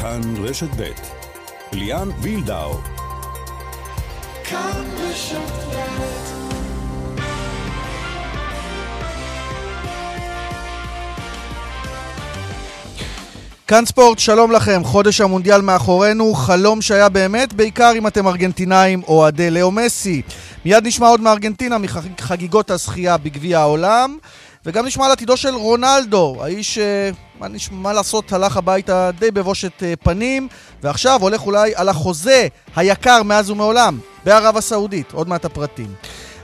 כאן רשת ב' ליאן וילדאו. כאן רשת ב' כאן ספורט, שלום לכם, חודש המונדיאל מאחורינו, חלום שהיה באמת, בעיקר אם אתם ארגנטינאים או אוהדי לאו מסי. מיד נשמע עוד מארגנטינה, מחגיגות הזכייה בגביע העולם, וגם נשמע על עתידו של רונלדו, האיש, אה, מה, מה לעשות, הלך הביתה די בבושת אה, פנים, ועכשיו הולך אולי על החוזה היקר מאז ומעולם, בערב הסעודית, עוד מעט הפרטים.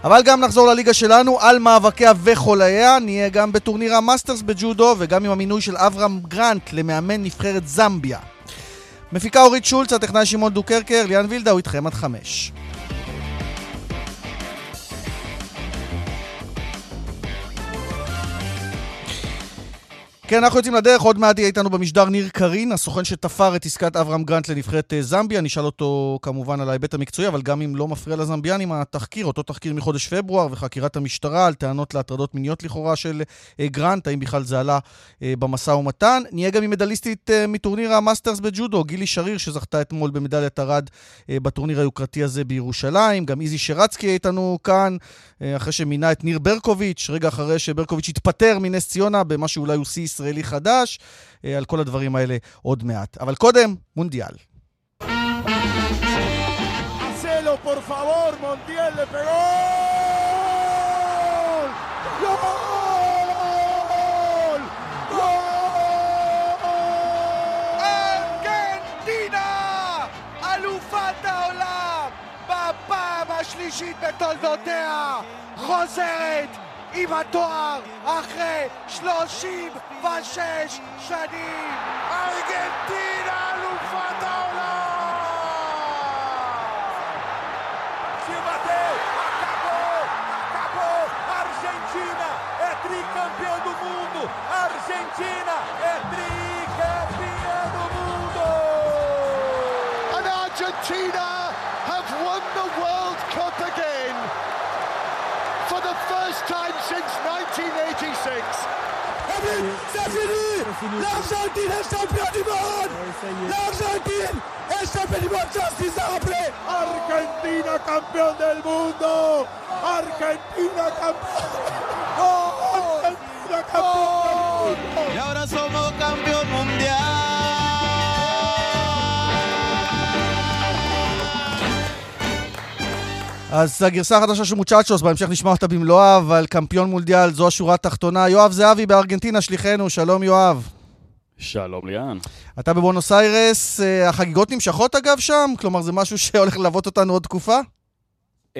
אבל גם נחזור לליגה שלנו על מאבקיה וחולייה, נהיה גם בטורניר המאסטרס בג'ודו וגם עם המינוי של אברהם גרנט למאמן נבחרת זמביה. מפיקה אורית שולץ, הטכנאי שמעון דוקרקר, ליאן וילדאו איתכם עד חמש. כן, אנחנו יוצאים לדרך, עוד מעט יהיה איתנו במשדר ניר קרין, הסוכן שתפר את עסקת אברהם גרנט לנבחרת אה, זמביה. נשאל אותו כמובן על ההיבט המקצועי, אבל גם אם לא מפריע לזמביאנים, התחקיר, אותו תחקיר מחודש פברואר וחקירת המשטרה על טענות להטרדות מיניות לכאורה של אה, גרנט, האם בכלל זה עלה אה, במשא ומתן. נהיה גם עם מדליסטית מטורניר המאסטרס בג'ודו, גילי שריר, שזכתה אתמול במדליית ארד בטורניר היוקרתי הזה בירושלים. גם איזי שרצקי איתנו כאן, אחרי שמינה את ניר ברקוביץ', רגע אחרי שברקוביץ' התפטר מנס ציונה, במה שאולי הוא ישראלי חדש, אה, על כל הדברים האלה עוד מעט. אבל קודם, מונדיאל. השלישית בתולדותיה חוזרת עם התואר אחרי 36 שנים. ארגנטינה C'est fini L'Argentine est champion du monde. L'Argentine est champion du monde, justice à rappeler Argentina campeón del mundo. Argentina campeón. Oh, Argentina campeón del mundo. Y ahora somos campeón אז הגרסה החדשה של מוצ'צ'וס, בהמשך נשמע אותה במלואה, אבל קמפיון מולדיאל, זו השורה התחתונה. יואב זהבי בארגנטינה, שליחנו, שלום יואב. שלום ליאן. אתה בבונוס איירס, אה, החגיגות נמשכות אגב שם? כלומר, זה משהו שהולך ללוות אותנו עוד תקופה? Uh,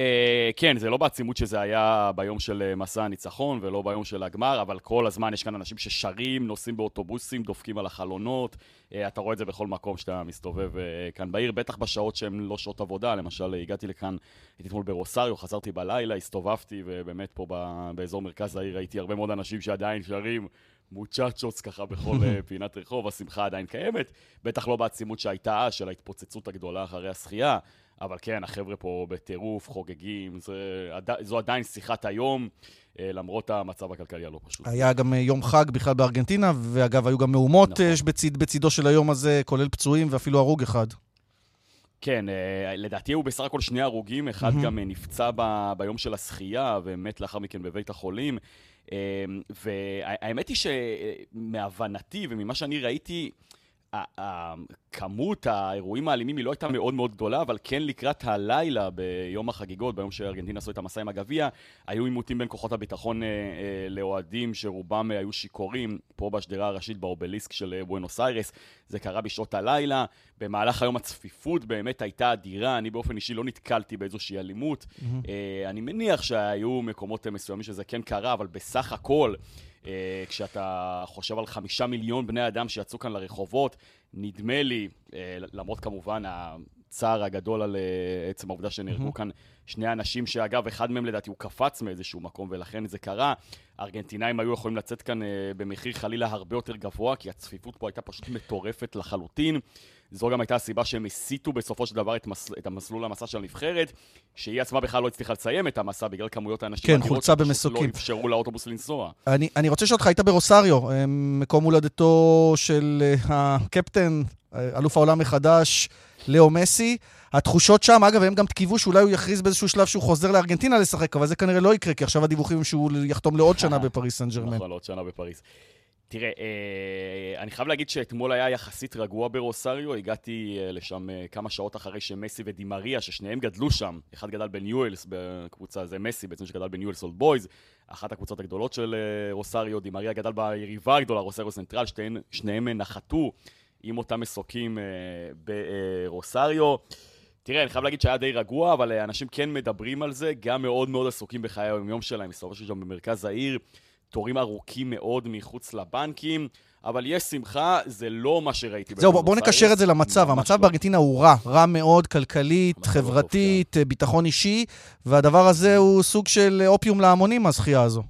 כן, זה לא בעצימות שזה היה ביום של אה, מסע הניצחון ולא ביום של הגמר, אבל כל הזמן יש כאן אנשים ששרים, נוסעים באוטובוסים, דופקים על החלונות. Uh, אתה רואה את זה בכל מקום שאתה מסתובב כאן בעיר, בטח בשעות שהן לא שעות עבודה. למשל, הגעתי לכאן, הייתי אתמול ברוסריו, חזרתי בלילה, הסתובבתי, ובאמת פה באזור מרכז העיר ראיתי הרבה מאוד אנשים שעדיין שרים. מוצ'צ'וס ככה בכל פינת רחוב, השמחה עדיין קיימת, בטח לא בעצימות שהייתה של ההתפוצצות הגדולה אחרי השחייה, אבל כן, החבר'ה פה בטירוף, חוגגים, זה, זו עדיין שיחת היום, אה, למרות המצב הכלכלי הלא פשוט. היה גם אה, יום חג בכלל בארגנטינה, ואגב, היו גם מהומות נכון. אה, בצד, בצידו של היום הזה, כולל פצועים ואפילו הרוג אחד. כן, לדעתי היו בסך הכל שני הרוגים, אחד mm-hmm. גם נפצע ב, ביום של השחייה ומת לאחר מכן בבית החולים. והאמת היא שמהבנתי וממה שאני ראיתי, כמות האירועים האלימים היא לא הייתה מאוד מאוד גדולה, אבל כן לקראת הלילה ביום החגיגות, ביום שארגנטינה עשו את המסע עם הגביע, היו עימותים בין כוחות הביטחון אה, אה, לאוהדים שרובם אה, היו שיכורים פה בשדרה הראשית באובליסק של אה, בואנוס איירס. זה קרה בשעות הלילה. במהלך היום הצפיפות באמת הייתה אדירה, אני באופן אישי לא נתקלתי באיזושהי אלימות. Mm-hmm. אה, אני מניח שהיו מקומות מסוימים שזה כן קרה, אבל בסך הכל... אה, כשאתה חושב על חמישה מיליון בני אדם שיצאו כאן לרחובות, נדמה לי, אה, למרות כמובן הצער הגדול על אה, עצם העובדה שנהרגו mm-hmm. כאן שני אנשים, שאגב, אחד מהם לדעתי הוא קפץ מאיזשהו מקום ולכן זה קרה. הארגנטינאים היו יכולים לצאת כאן במחיר חלילה הרבה יותר גבוה, כי הצפיפות פה הייתה פשוט מטורפת לחלוטין. זו גם הייתה הסיבה שהם הסיטו בסופו של דבר את, מס... את המסלול המסע של הנבחרת, שהיא עצמה בכלל לא הצליחה לסיים את המסע בגלל כמויות האנשים כן, חולצה במסוקים. לא אפשרו לאוטובוס לנסוע. אני, אני רוצה לשאול אותך, היית ברוסריו, מקום הולדתו של אה, הקפטן אלוף העולם מחדש, לאו מסי. התחושות שם, אגב, הם גם קיוו שאולי הוא יכריז באיזשהו שלב שהוא חוזר לארגנטינה לשחק, אבל זה כנראה לא יקרה, כי עכשיו הדיווחים שהוא יחתום לעוד שנה בפריס סן ג'רמן. נכון, לעוד שנה בפריס. תראה, אה, אני חייב להגיד שאתמול היה יחסית רגוע ברוסריו, הגעתי אה, לשם אה, כמה שעות אחרי שמסי ודי מריה, ששניהם גדלו שם, אחד גדל בניואלס, בקבוצה, זה מסי בעצם שגדל בניואלס אולד בויז, אחת הקבוצות הגדולות של רוסריו, דימריה גדל ביריבה הגדולה, רוסריו סנטרל, שתיהן, שניהם נחתו עם אותם מסוקים ברוסריו. תראה, אני חייב להגיד שהיה די רגוע, אבל אנשים כן מדברים על זה, גם מאוד מאוד עסוקים בחיי היום-יום שלהם, מסתובב שם במרכז העיר. תורים ארוכים מאוד מחוץ לבנקים, אבל יש שמחה, זה לא מה שראיתי. זהו, בואו בוא נקשר את זה למצב. המצב לא. בארגנטינה הוא רע, רע מאוד, כלכלית, לא חברתית, טוב, כן. ביטחון אישי, והדבר הזה הוא סוג של אופיום להמונים, הזכייה הזו.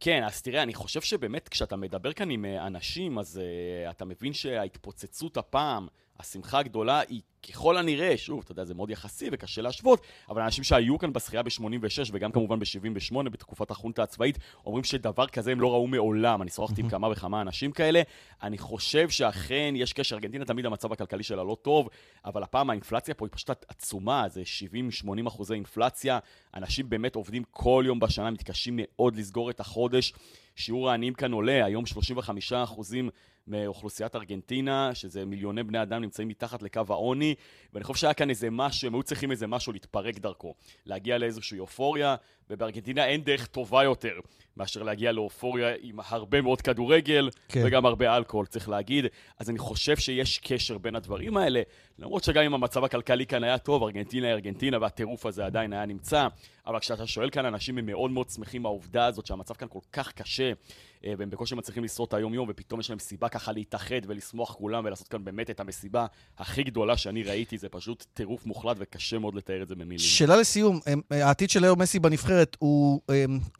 כן, אז תראה, אני חושב שבאמת כשאתה מדבר כאן עם אה, אנשים, אז uh, אתה מבין שההתפוצצות הפעם, השמחה הגדולה היא ככל הנראה, שוב, אתה יודע, זה מאוד יחסי וקשה להשוות, אבל אנשים שהיו כאן בשחייה ב-86 וגם כמובן ב-78 בתקופת החונטה הצבאית, אומרים שדבר כזה הם לא ראו מעולם. אני שוחחתי עם כמה וכמה אנשים כאלה. אני חושב שאכן יש קשר, ארגנטינה תמיד המצב הכלכלי שלה לא טוב, אבל הפעם האינפלציה פה היא פשוט עצומה, זה 70-80 אחוזי אינפלציה. אנשים באמת עובדים כל יום בשנה, מתקשים מאוד לסגור את החודש. שיעור העניים כאן עולה, היום 35 אחוזים מאוכלוסיית ארגנטינה, שזה מיליוני בני אדם נמצאים מתחת לקו העוני, ואני חושב שהיה כאן איזה משהו, הם היו צריכים איזה משהו להתפרק דרכו, להגיע לאיזושהי אופוריה, ובארגנטינה אין דרך טובה יותר מאשר להגיע לאופוריה עם הרבה מאוד כדורגל, כן. וגם הרבה אלכוהול, צריך להגיד. אז אני חושב שיש קשר בין הדברים האלה, למרות שגם אם המצב הכלכלי כאן היה טוב, ארגנטינה היא ארגנטינה, והטירוף הזה עדיין היה נמצא, אבל כשאתה שואל כאן אנשים, הם מאוד מאוד שמחים מהעובדה הזאת שהמצב כאן כל כך קשה, והם בקושי מצליחים לשרוד את היום-יום, ופתאום יש להם סיבה ככה להתאחד ולשמוח כולם ולעשות כאן באמת את המסיבה הכי גדולה שאני ראיתי, זה פשוט טירוף מוחלט וקשה מאוד לתאר את זה במילים. שאלה לסיום, העתיד של לאו מסי בנבחרת, הוא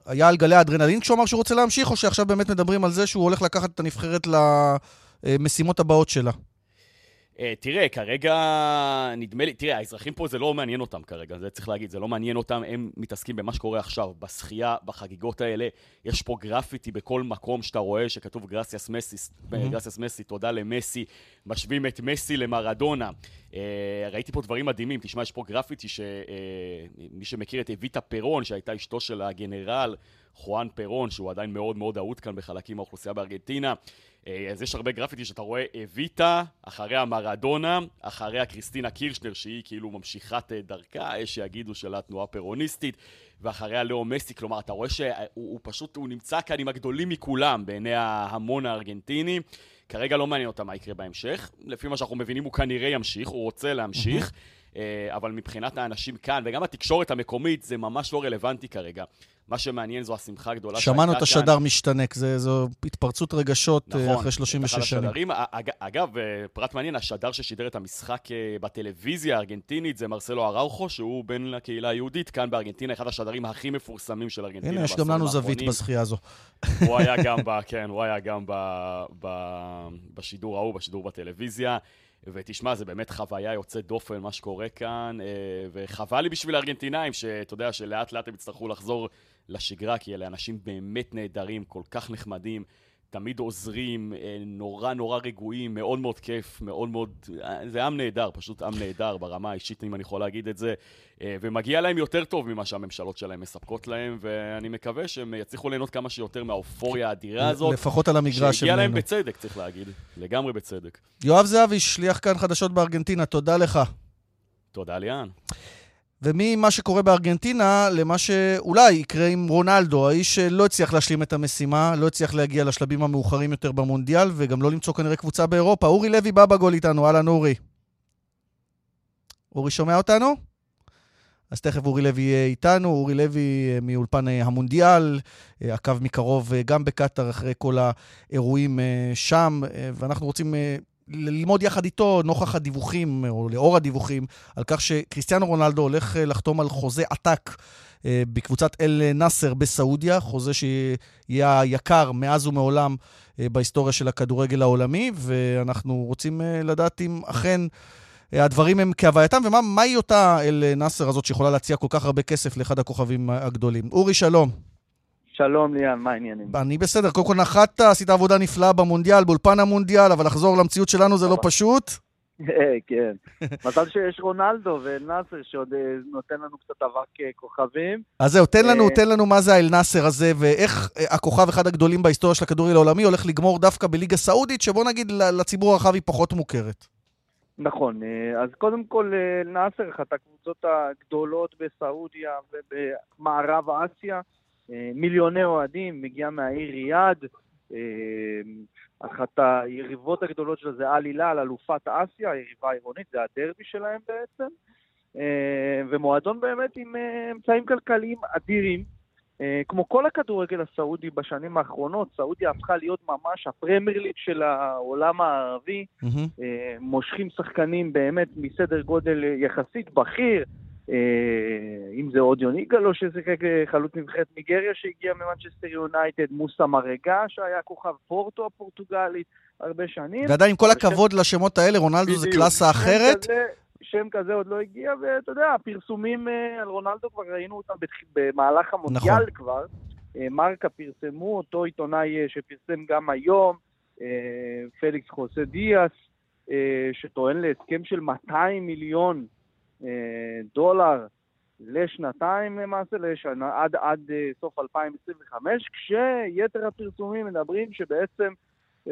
היה על גלי האדרנלין כשהוא אמר שהוא רוצה להמשיך, או שעכשיו באמת מדברים על זה שהוא הולך לקחת את הנבחרת למשימות הבאות שלה? Uh, תראה, כרגע נדמה לי, תראה, האזרחים פה זה לא מעניין אותם כרגע, זה צריך להגיד, זה לא מעניין אותם, הם מתעסקים במה שקורה עכשיו, בשחייה, בחגיגות האלה, יש פה גרפיטי בכל מקום שאתה רואה שכתוב גרסיאס מסי, mm-hmm. גרסיאס מסי, תודה למסי, משווים את מסי למרדונה. Uh, ראיתי פה דברים מדהימים, תשמע, יש פה גרפיטי שמי uh, שמכיר את אביטה פירון, שהייתה אשתו של הגנרל חואן פירון, שהוא עדיין מאוד מאוד אהוד כאן בחלקים מהאוכלוסייה בארגנטינה. אה, אז יש הרבה גרפיטי שאתה רואה אביטה, אחריה מרדונה, אחריה קריסטינה קירשנר שהיא כאילו ממשיכת אה, דרכה, יש שיגידו של התנועה הפירוניסטית, ואחריה לאו מסי, כלומר אתה רואה שהוא פשוט, הוא נמצא כאן עם הגדולים מכולם בעיני ההמון הארגנטיני. כרגע לא מעניין אותה מה יקרה בהמשך, לפי מה שאנחנו מבינים הוא כנראה ימשיך, הוא רוצה להמשיך. אה, אבל מבחינת האנשים כאן, וגם התקשורת המקומית, זה ממש לא רלוונטי כרגע. מה שמעניין זו השמחה הגדולה שהייתה כאן. שמענו את השדר משתנק, זה, זו התפרצות רגשות אה, נכון, אחרי 36 שנים. השדרים, אג, אגב, אה, פרט מעניין, השדר ששידר את המשחק בטלוויזיה הארגנטינית זה מרסלו אראוכו, שהוא בן לקהילה היהודית, כאן בארגנטינה, אחד השדרים הכי מפורסמים של ארגנטינה. הנה, יש גם לנו זווית בזכייה הזו. הוא היה גם, ב, כן, הוא היה גם ב, ב, בשידור ההוא, בשידור בטלוויזיה. ותשמע, זה באמת חוויה יוצאת דופן, מה שקורה כאן, אה, וחבל לי בשביל הארגנטינאים, שאתה יודע, שלאט לאט הם יצטרכו לחזור לשגרה, כי אלה אנשים באמת נהדרים, כל כך נחמדים. תמיד עוזרים, אה, נורא נורא רגועים, מאוד מאוד כיף, מאוד מאוד... אה, זה עם נהדר, פשוט עם נהדר ברמה האישית, אם אני יכול להגיד את זה. אה, ומגיע להם יותר טוב ממה שהממשלות שלהם מספקות להם, ואני מקווה שהם יצליחו ליהנות כמה שיותר מהאופוריה האדירה הזאת. לפחות על המגרש שהגיע להם בצדק, צריך להגיד. לגמרי בצדק. יואב זהבי, שליח כאן חדשות בארגנטינה, תודה לך. תודה, ליאן. וממה שקורה בארגנטינה למה שאולי יקרה עם רונלדו, האיש שלא הצליח להשלים את המשימה, לא הצליח להגיע לשלבים המאוחרים יותר במונדיאל, וגם לא למצוא כנראה קבוצה באירופה. אורי לוי בא בגול איתנו, אהלן אורי. אורי שומע אותנו? אז תכף אורי לוי יהיה איתנו, אורי לוי אה, מאולפן אה, המונדיאל, אה, עקב מקרוב גם בקטאר אחרי כל האירועים שם, ואנחנו רוצים ללמוד יחד איתו, נוכח הדיווחים, או לאור הדיווחים, על כך שקריסטיאנו רונלדו הולך אה, לחתום על חוזה עתק אה, בקבוצת אל-נאסר בסעודיה, חוזה שיהיה היקר מאז ומעולם אה, בהיסטוריה של הכדורגל העולמי, ואנחנו רוצים לדעת אם אכן... הדברים הם כהווייתם, ומהי אותה אל-נאסר הזאת שיכולה להציע כל כך הרבה כסף לאחד הכוכבים הגדולים. אורי, שלום. שלום ליאן, מה העניינים? אני בסדר, קודם כל נחת, עשית עבודה נפלאה במונדיאל, באולפן המונדיאל, אבל לחזור למציאות שלנו זה לא פשוט. כן. מזל שיש רונלדו ואל-נאסר שעוד אה, נותן לנו קצת אבק אה, כוכבים. אז זהו, תן לנו, אה, תן לנו מה זה האל-נאסר הזה, ואיך אה, הכוכב אחד הגדולים בהיסטוריה של הכדורגל העולמי הולך לגמור דווקא בליגה סעודית, שבוא נגיד לציבור הרחב היא פחות מוכרת. נכון, אה, אז קודם כל אה, אל-נאסר, אחת הקבוצות הגדולות בסעודיה ובמערב אסיה, אה, מיליוני אוהדים, מגיעה מהעיר ריאד, אה, אחת היריבות הגדולות שלה זה אל הילל, אלופת אסיה, היריבה העירונית, זה הדרבי שלהם בעצם, אה, ומועדון באמת עם אה, אמצעים כלכליים אדירים. אה, כמו כל הכדורגל הסעודי בשנים האחרונות, סעודיה הפכה להיות ממש הפרמייר ליג של העולם הערבי. אה, מושכים שחקנים באמת מסדר גודל אה, יחסית בכיר, אה, אם זה אודיון איגאלו ששיחק אה, חלוץ נבחרת ניגריה שהגיע ממנצ'סטר יונייטד, מוסא מרגה שהיה כוכב פורטו הפורטוגלית הרבה שנים. ועדיין, עם כל אבל שם- הכבוד לשמות האלה, רונלדו זה. קלאסה אחרת. כזה- שם כזה עוד לא הגיע, ואתה יודע, הפרסומים אה, על רונלדו כבר ראינו אותם בתח- במהלך המונדיאל נכון. כבר. אה, מרקה פרסמו, אותו עיתונאי אה, שפרסם גם היום, אה, פליקס חוסה דיאס, אה, שטוען להסכם של 200 מיליון אה, דולר לשנתיים למעשה, לשנה, עד, עד אה, סוף 2025, כשיתר הפרסומים מדברים שבעצם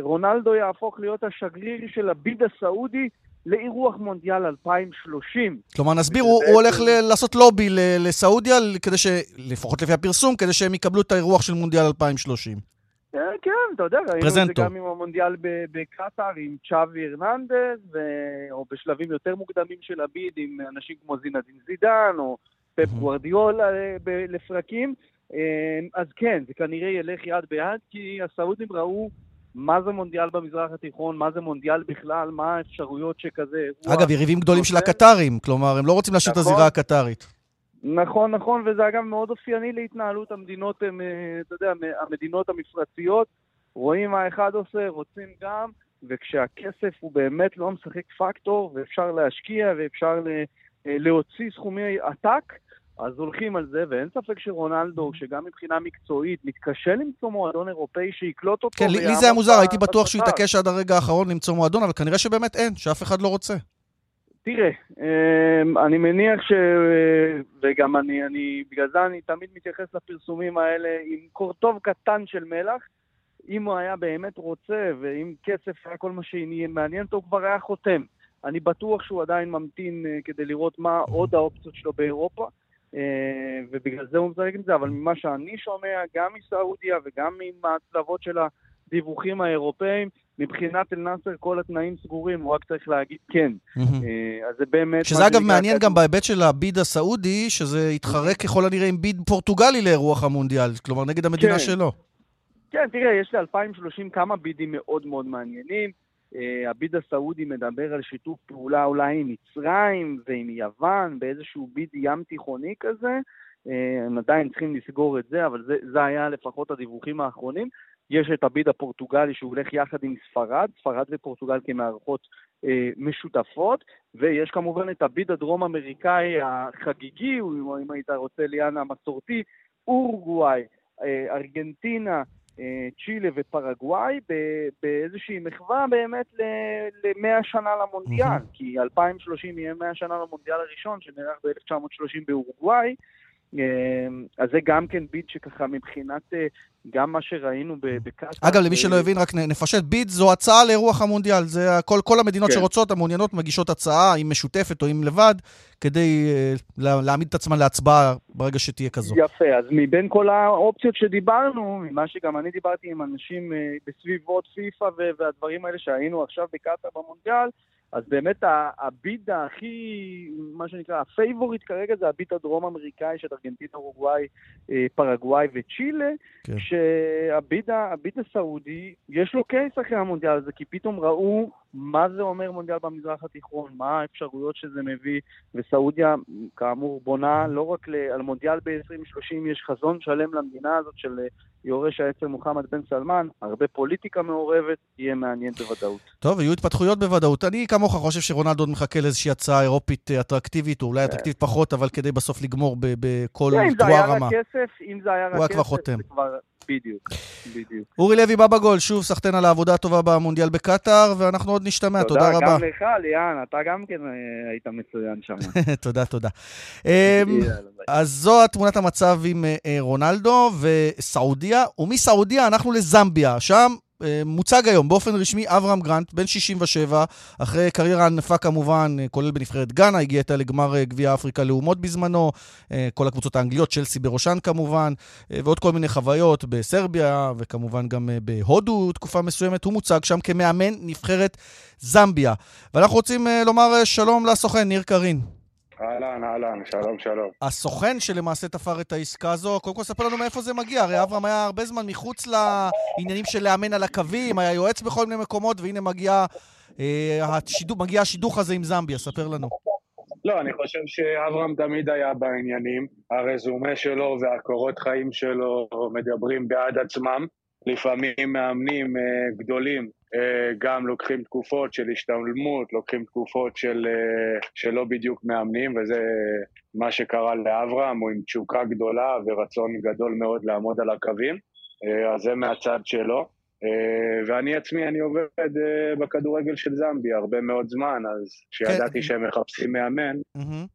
רונלדו יהפוך להיות השגריר של הביד הסעודי לאירוח מונדיאל 2030. כלומר, נסביר, הוא הוא הולך בעצם- ל- לעשות לובי ל- לסעודיה, כדי ש... לפחות לפי הפרסום, כדי שהם יקבלו את האירוח של מונדיאל 2030. אה, כן, אתה יודע, ראינו את זה. גם עם המונדיאל בקטאר, עם צ'אבי הרננדז, ו- או בשלבים יותר מוקדמים של הביד, עם אנשים כמו זינדין זידן, או פפ Mhm. גוורדיולה אה, לפרקים. אה, אז כן, זה כנראה ילך יד ביד, כי הסעודים ראו מה זה מונדיאל במזרח התיכון, מה זה מונדיאל בכלל, מה האפשרויות שכזה. אגב, יריבים גדולים של הקטרים, כלומר, הם לא רוצים להשאיר את נכון. הזירה הקטרית. נכון, נכון, וזה אגב מאוד אופייני להתנהלות המדינות, אה, אתה יודע, המדינות המפרציות, רואים מה אחד עושה, רוצים גם, וכשהכסף הוא באמת לא משחק פקטור, ואפשר להשקיע ואפשר אה, להוציא סכומי עתק, אז הולכים על זה, ואין ספק שרונלדו, שגם מבחינה מקצועית, מתקשה למצוא מועדון אירופאי שיקלוט אותו. כן, לי- זה היה מוזר, הייתי בטוח שהוא. יתעקש עד הרגע האחרון למצוא מועדון, אבל כנראה שבאמת אין, שאף אחד לא רוצה. תראה, אמ, אני מניח ש... וגם אני, אני, בגלל זה אני תמיד מתייחס לפרסומים האלה עם קורטוב קטן של מלח. אם הוא היה באמת רוצה, ואם כסף היה כל מה שמעניין אותו, הוא כבר היה חותם. אני בטוח שהוא עדיין ממתין אה, כדי לראות מה עוד האופציות שלו באירופה, אה, ובגלל זה הוא משחק עם זה, אבל ממה שאני שומע, גם מסעודיה וגם עם ההצלבות של הדיווחים האירופאים, מבחינת אל-נאסר כל התנאים סגורים, הוא רק צריך להגיד כן. אה, אז זה באמת... שזה אגב מעניין גם בהיבט של הביד הסעודי, שזה יתחרק ככל הנראה עם ביד פורטוגלי לאירוח המונדיאל, כלומר נגד המדינה כן. שלו. כן, תראה, יש ל-2030 כמה בידים מאוד מאוד מעניינים. אה, הביד הסעודי מדבר על שיתוף פעולה אולי עם מצרים ועם יוון, באיזשהו ביד ים תיכוני כזה. אה, הם עדיין צריכים לסגור את זה, אבל זה, זה היה לפחות הדיווחים האחרונים. יש את הביד הפורטוגלי שהוא הולך יחד עם ספרד, ספרד ופורטוגל כמערכות אה, משותפות, ויש כמובן את הביד הדרום-אמריקאי החגיגי, או אם היית רוצה ליאן המסורתי, אורוגוואי, אה, ארגנטינה, אה, צ'ילה ופרגוואי באיזושהי מחווה באמת ל-100 שנה למונדיאל, מהמם. כי 2030 יהיה 100 שנה למונדיאל הראשון שנערך ב-1930 באורוגוואי, אז זה גם כן ביט שככה מבחינת אה, גם מה שראינו בקטאר. אגב, למי אה, שלא הבין, רק נפשט, ביד זו הצעה לאירוח המונדיאל. זה הכל, כל המדינות כן. שרוצות, המעוניינות, מגישות הצעה, אם משותפת או אם לבד, כדי אה, לה- להעמיד את עצמן להצבעה ברגע שתהיה כזו. יפה, אז מבין כל האופציות שדיברנו, ממה שגם אני דיברתי עם אנשים בסביבות פיפא והדברים האלה שהיינו עכשיו בקטאר במונדיאל, אז באמת ה- ה bid הכי, מה שנקרא, ה favorite כרגע זה ה bid הדרום-אמריקאי של ארגנטינה, אורוגוואי, אה, פרגוואי וצ'ילה, כן. ה- ה bid הסעודי, יש לו case אחרי המונדיאל הזה, כי פתאום ראו מה זה אומר מונדיאל במזרח התיכון, מה האפשרויות שזה מביא, וסעודיה, כאמור, בונה לא רק על מונדיאל ב-2030, יש חזון שלם למדינה הזאת של אה, יורש העצר מוחמד בן סלמן, הרבה פוליטיקה מעורבת, יהיה מעניין בוודאות. טוב, יהיו התפתחויות בוודאות. אני כמוך חושב שרונלדו מחכה לאיזושהי הצעה אירופית אה, אטרקטיבית, או אולי כן. אטרקטיבית פחות, אבל כדי בסוף לגמור בכל תרועה רמה. אם זה היה רק כסף, זה כבר בדיוק, בדיוק. אורי לוי בא בגול, שוב סחטיין על העבודה הטובה במונדיאל בקטאר, ואנחנו עוד נשתמע, תודה, תודה רבה. תודה גם לך, ליאן, אתה גם כן אה, היית מצוין שם. תודה, תודה. אמ, אז זו תמונת המצב עם אה, רונלדו וסעודיה, ומסעודיה אנחנו לזמביה, שם מוצג היום באופן רשמי אברהם גרנט, בן 67, אחרי קריירה ענפה כמובן, אה, כולל בנבחרת גאנה, הגיע איתה לגמר אה, גביע אפריקה לאומות בזמנו, כל הקבוצות האנגליות, צ'לסי בראשן כמובן, ועוד כל מיני חוויות בסרביה, וכמובן גם בהודו תקופה מסוימת. הוא מוצג שם כמאמן נבחרת זמביה. ואנחנו רוצים לומר שלום לסוכן, ניר קרין. אהלן, אהלן, שלום, שלום. הסוכן שלמעשה תפר את העסקה הזו, קודם כל ספר לנו מאיפה זה מגיע. הרי אברהם היה הרבה זמן מחוץ לעניינים של לאמן על הקווים, היה יועץ בכל מיני מקומות, והנה מגיע, אה, השידוך, מגיע השידוך הזה עם זמביה, ספר לנו. לא, אני חושב שאברהם תמיד היה בעניינים. הרזומה שלו והקורות חיים שלו מדברים בעד עצמם. לפעמים מאמנים אה, גדולים גם לוקחים תקופות של השתלמות, לוקחים תקופות של, אה, שלא בדיוק מאמנים, וזה מה שקרה לאברהם, הוא עם תשוקה גדולה ורצון גדול מאוד לעמוד על הקווים, אז זה מהצד שלו. ואני עצמי, אני עובד בכדורגל של זמביה הרבה מאוד זמן, אז כשידעתי כן. שהם מחפשים מאמן.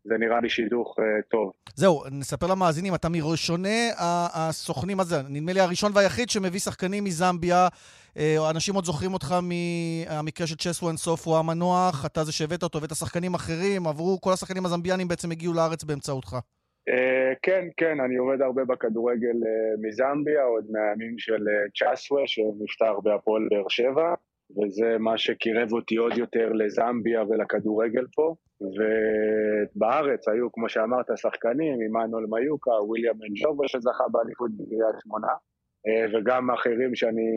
זה נראה לי שידוך טוב. זהו, נספר למאזינים, אתה מראשוני הסוכנים הזה, נדמה לי הראשון והיחיד שמביא שחקנים מזמביה אה, אנשים עוד זוכרים אותך מהמקרה של צ'סו אינסוף, הוא המנוח, אתה זה שהבאת אותו, הבאת שחקנים אחרים, עברו, כל השחקנים הזמביאנים בעצם הגיעו לארץ באמצעותך. אה, כן, כן, אני עובד הרבה בכדורגל אה, מזמביה, עוד מהימים של צ'סווה, שנפטר בהפועל באר שבע, וזה מה שקירב אותי עוד יותר לזמביה ולכדורגל פה. ובארץ היו, כמו שאמרת, שחקנים, עמנואל מיוקה, וויליאם אנג'ובה שזכה באליפות בקריית שמונה, וגם אחרים שאני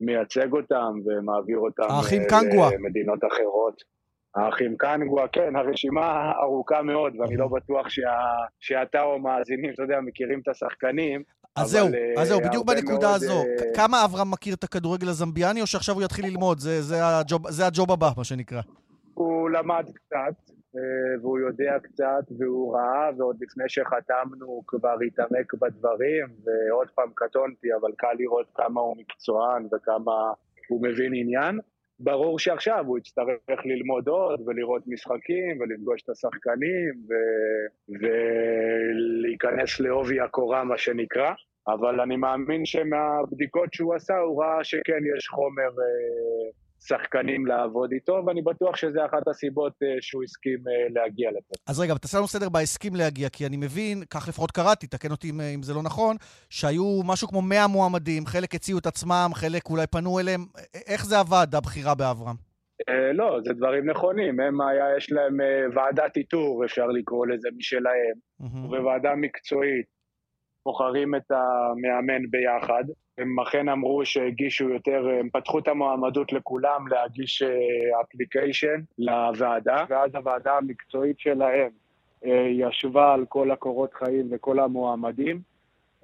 מייצג אותם ומעביר אותם קנגווה. למדינות אחרות. האחים קנגווה, כן, הרשימה ארוכה מאוד, ואני לא בטוח שה, שאתה או מאזינים, אתה יודע, מכירים את השחקנים. אז זהו, אז זהו, בדיוק בנקודה מאוד, הזו. Uh... כמה אברהם מכיר את הכדורגל הזמביאני, או שעכשיו הוא יתחיל ללמוד? זה, זה, הג'וב, זה הג'וב הבא, מה שנקרא. הוא למד קצת, אה, והוא יודע קצת, והוא ראה, ועוד לפני שחתמנו כבר התעמק בדברים, ועוד פעם קטונתי, אבל קל לראות כמה הוא מקצוען וכמה הוא מבין עניין. ברור שעכשיו הוא יצטרך ללמוד עוד ולראות משחקים ולפגוש את השחקנים ו... ולהיכנס לעובי הקורה מה שנקרא, אבל אני מאמין שמהבדיקות שהוא עשה הוא ראה שכן יש חומר אה, שחקנים לעבוד איתו, ואני בטוח שזה אחת הסיבות אה, שהוא הסכים אה, להגיע לפה. אז רגע, תעשה לנו סדר בהסכים להגיע, כי אני מבין, כך לפחות קראתי, תקן אותי אם, אם זה לא נכון, שהיו משהו כמו 100 מועמדים, חלק הציעו את עצמם, חלק אולי פנו אליהם. איך זה עבד, הבחירה באברהם? לא, זה דברים נכונים. הם היה, יש להם ועדת איתור, אפשר לקרוא לזה, משלהם, mm-hmm. וועדה מקצועית. בוחרים את המאמן ביחד. הם אכן אמרו שהגישו יותר, הם פתחו את המועמדות לכולם להגיש אפליקיישן אה, לוועדה, ואז הוועדה המקצועית שלהם אה, ישבה על כל הקורות חיים וכל המועמדים,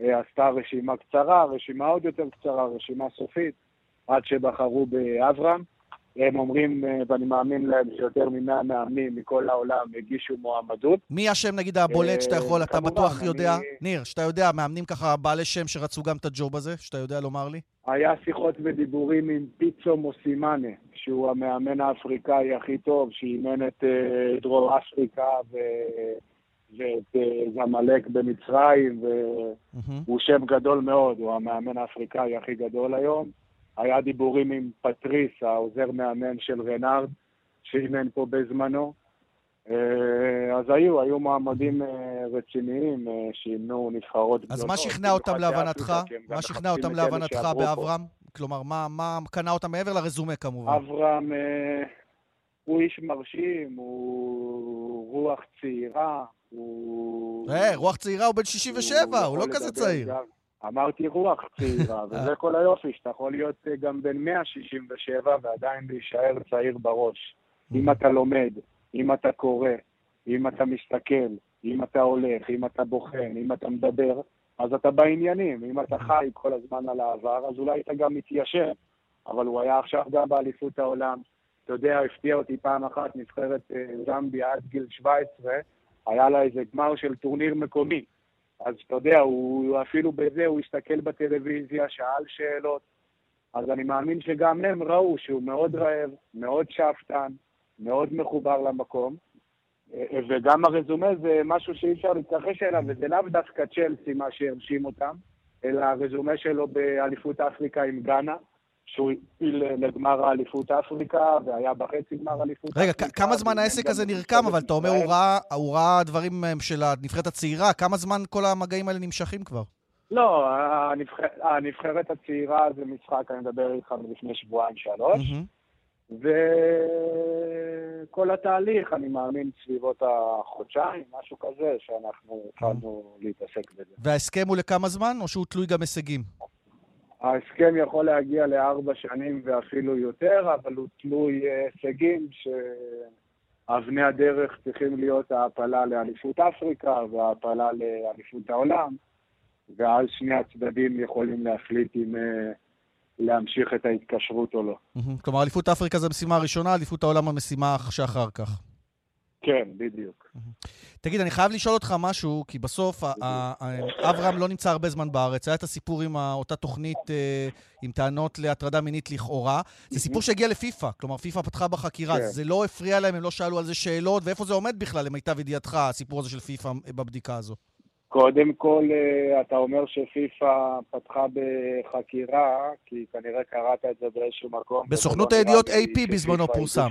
אה, עשתה רשימה קצרה, רשימה עוד יותר קצרה, רשימה סופית, עד שבחרו באברהם. הם אומרים, אה, ואני מאמין להם, שיותר מ-100 מאמנים מכל העולם הגישו מועמדות. מי השם, נגיד, הבולט שאתה יכול, אתה בטוח יודע? ניר, שאתה יודע, מאמנים ככה בעלי שם שרצו גם את הג'וב הזה, שאתה יודע לומר לי? היה שיחות ודיבורים עם פיצו מוסימאנה, שהוא המאמן האפריקאי הכי טוב, שאימן את אה, דרום אפריקה ו... ואת אה, זמלק במצרים, והוא שם גדול מאוד, הוא המאמן האפריקאי הכי גדול היום. היה דיבורים עם פטריס, העוזר מאמן של רנארד, שאימן פה בזמנו. אה, אז היו, היו מעמדים אה, רציניים אה, שאימנו נבחרות גדולות. אז מה שכנע אותם להבנתך? מה שכנע אותם להבנתך באברהם? כלומר, מה, מה קנה אותם מעבר לרזומה כמובן? אברהם הוא איש מרשים, הוא רוח צעירה, הוא... אה, רוח צעירה הוא בן 67, הוא, הוא לא כזה צעיר. גם, אמרתי רוח צעירה, וזה כל היופי, שאתה יכול להיות אה, גם בן 167 ועדיין להישאר צעיר בראש. אם אתה לומד, אם אתה קורא, אם אתה מסתכל, אם אתה הולך, אם אתה בוחן, אם אתה מדבר, אז אתה בעניינים. אם אתה חי כל הזמן על העבר, אז אולי אתה גם מתיישב. אבל הוא היה עכשיו גם באליפות העולם. אתה יודע, הפתיע אותי פעם אחת, נבחרת אה, זמביה עד גיל 17, היה לה איזה גמר של טורניר מקומי. אז אתה יודע, הוא אפילו בזה, הוא הסתכל בטלוויזיה, שאל שאלות. אז אני מאמין שגם הם ראו שהוא מאוד רעב, מאוד שאפתן, מאוד מחובר למקום, וגם הרזומה זה משהו שאי אפשר להתכחש אליו, וזה לאו דווקא צ'לסי מה שהרשים אותם, אלא הרזומה שלו באליפות אפריקה עם גאנה. שהוא הפיל לגמר האליפות אפריקה, והיה בחצי גמר אליפות רגע, אפריקה. כמה זמן העסק הזה נרקם, אבל אתה אומר הוא ראה, הוא ראה דברים אה, של הנבחרת הצעירה, כמה זמן כל המגעים האלה נמשכים כבר? לא, הנבחר, הנבחרת הצעירה זה משחק, אני מדבר איתך מלפני שבועיים שלוש, וכל התהליך, אני מאמין, סביבות החודשיים, משהו כזה, שאנחנו התחלנו להתעסק בזה. וההסכם הוא לכמה זמן, או שהוא תלוי גם הישגים? ההסכם יכול להגיע לארבע שנים ואפילו יותר, אבל הוא תלוי הישגים שאבני הדרך צריכים להיות ההעפלה לאליפות אפריקה וההעפלה לאליפות העולם, ואז שני הצדדים יכולים להחליט אם אה, להמשיך את ההתקשרות או לא. כלומר, אליפות אפריקה זה המשימה הראשונה, אליפות העולם המשימה שאחר כך. כן, בדיוק. תגיד, אני חייב לשאול אותך משהו, כי בסוף אברהם לא נמצא הרבה זמן בארץ. היה את הסיפור עם אותה תוכנית אה, עם טענות להטרדה מינית לכאורה. זה סיפור שהגיע לפיפ"א, כלומר, פיפ"א פתחה בחקירה. כן. זה לא הפריע להם, הם לא שאלו על זה שאלות, ואיפה זה עומד בכלל, למיטב ידיעתך, הסיפור הזה של פיפ"א בבדיקה הזו? קודם כל, אה, אתה אומר שפיפ"א פתחה בחקירה, כי כנראה קראת את זה באיזשהו מקום. בסוכנות הידיעות AP בזמנו פורסם.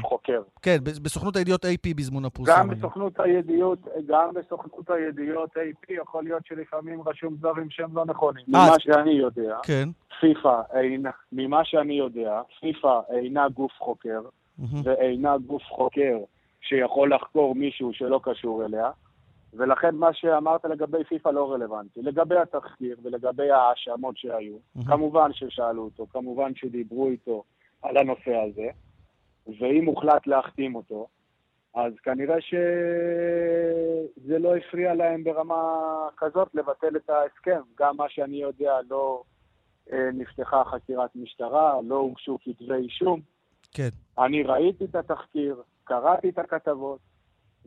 כן, בסוכנות הידיעות AP בזמנו פורסם. גם בסוכנות הידיעות, גם בסוכנות הידיעות AP יכול להיות שלפעמים רשום דברים שהם לא נכונים. אה, ממה שאני יודע, כן. פיפ"א אינה, ממה שאני יודע, פיפ"א אינה גוף חוקר, ואינה גוף חוקר שיכול לחקור מישהו שלא קשור אליה. ולכן מה שאמרת לגבי פיפ"א לא רלוונטי. לגבי התחקיר ולגבי ההאשמות שהיו, mm-hmm. כמובן ששאלו אותו, כמובן שדיברו איתו על הנושא הזה, ואם הוחלט להחתים אותו, אז כנראה שזה לא הפריע להם ברמה כזאת לבטל את ההסכם. גם מה שאני יודע, לא אה, נפתחה חקירת משטרה, לא הוגשו כתבי אישום. כן. אני ראיתי את התחקיר, קראתי את הכתבות,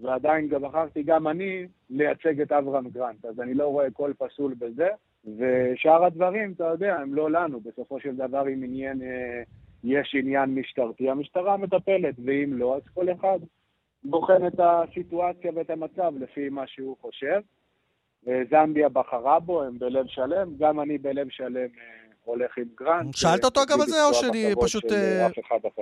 ועדיין גם בחרתי גם אני לייצג את אברהם גרנט, אז אני לא רואה כל פסול בזה. ושאר הדברים, אתה יודע, הם לא לנו. בסופו של דבר, אם עניין, אה, יש עניין משטרתי, המשטרה מטפלת, ואם לא, אז כל אחד בוחן את הסיטואציה ואת המצב לפי מה שהוא חושב. זמביה בחרה בו, הם בלב שלם, גם אני בלב שלם אה, הולך עם גרנט. שאלת אותו אגב על זה, או שאני פשוט... אה,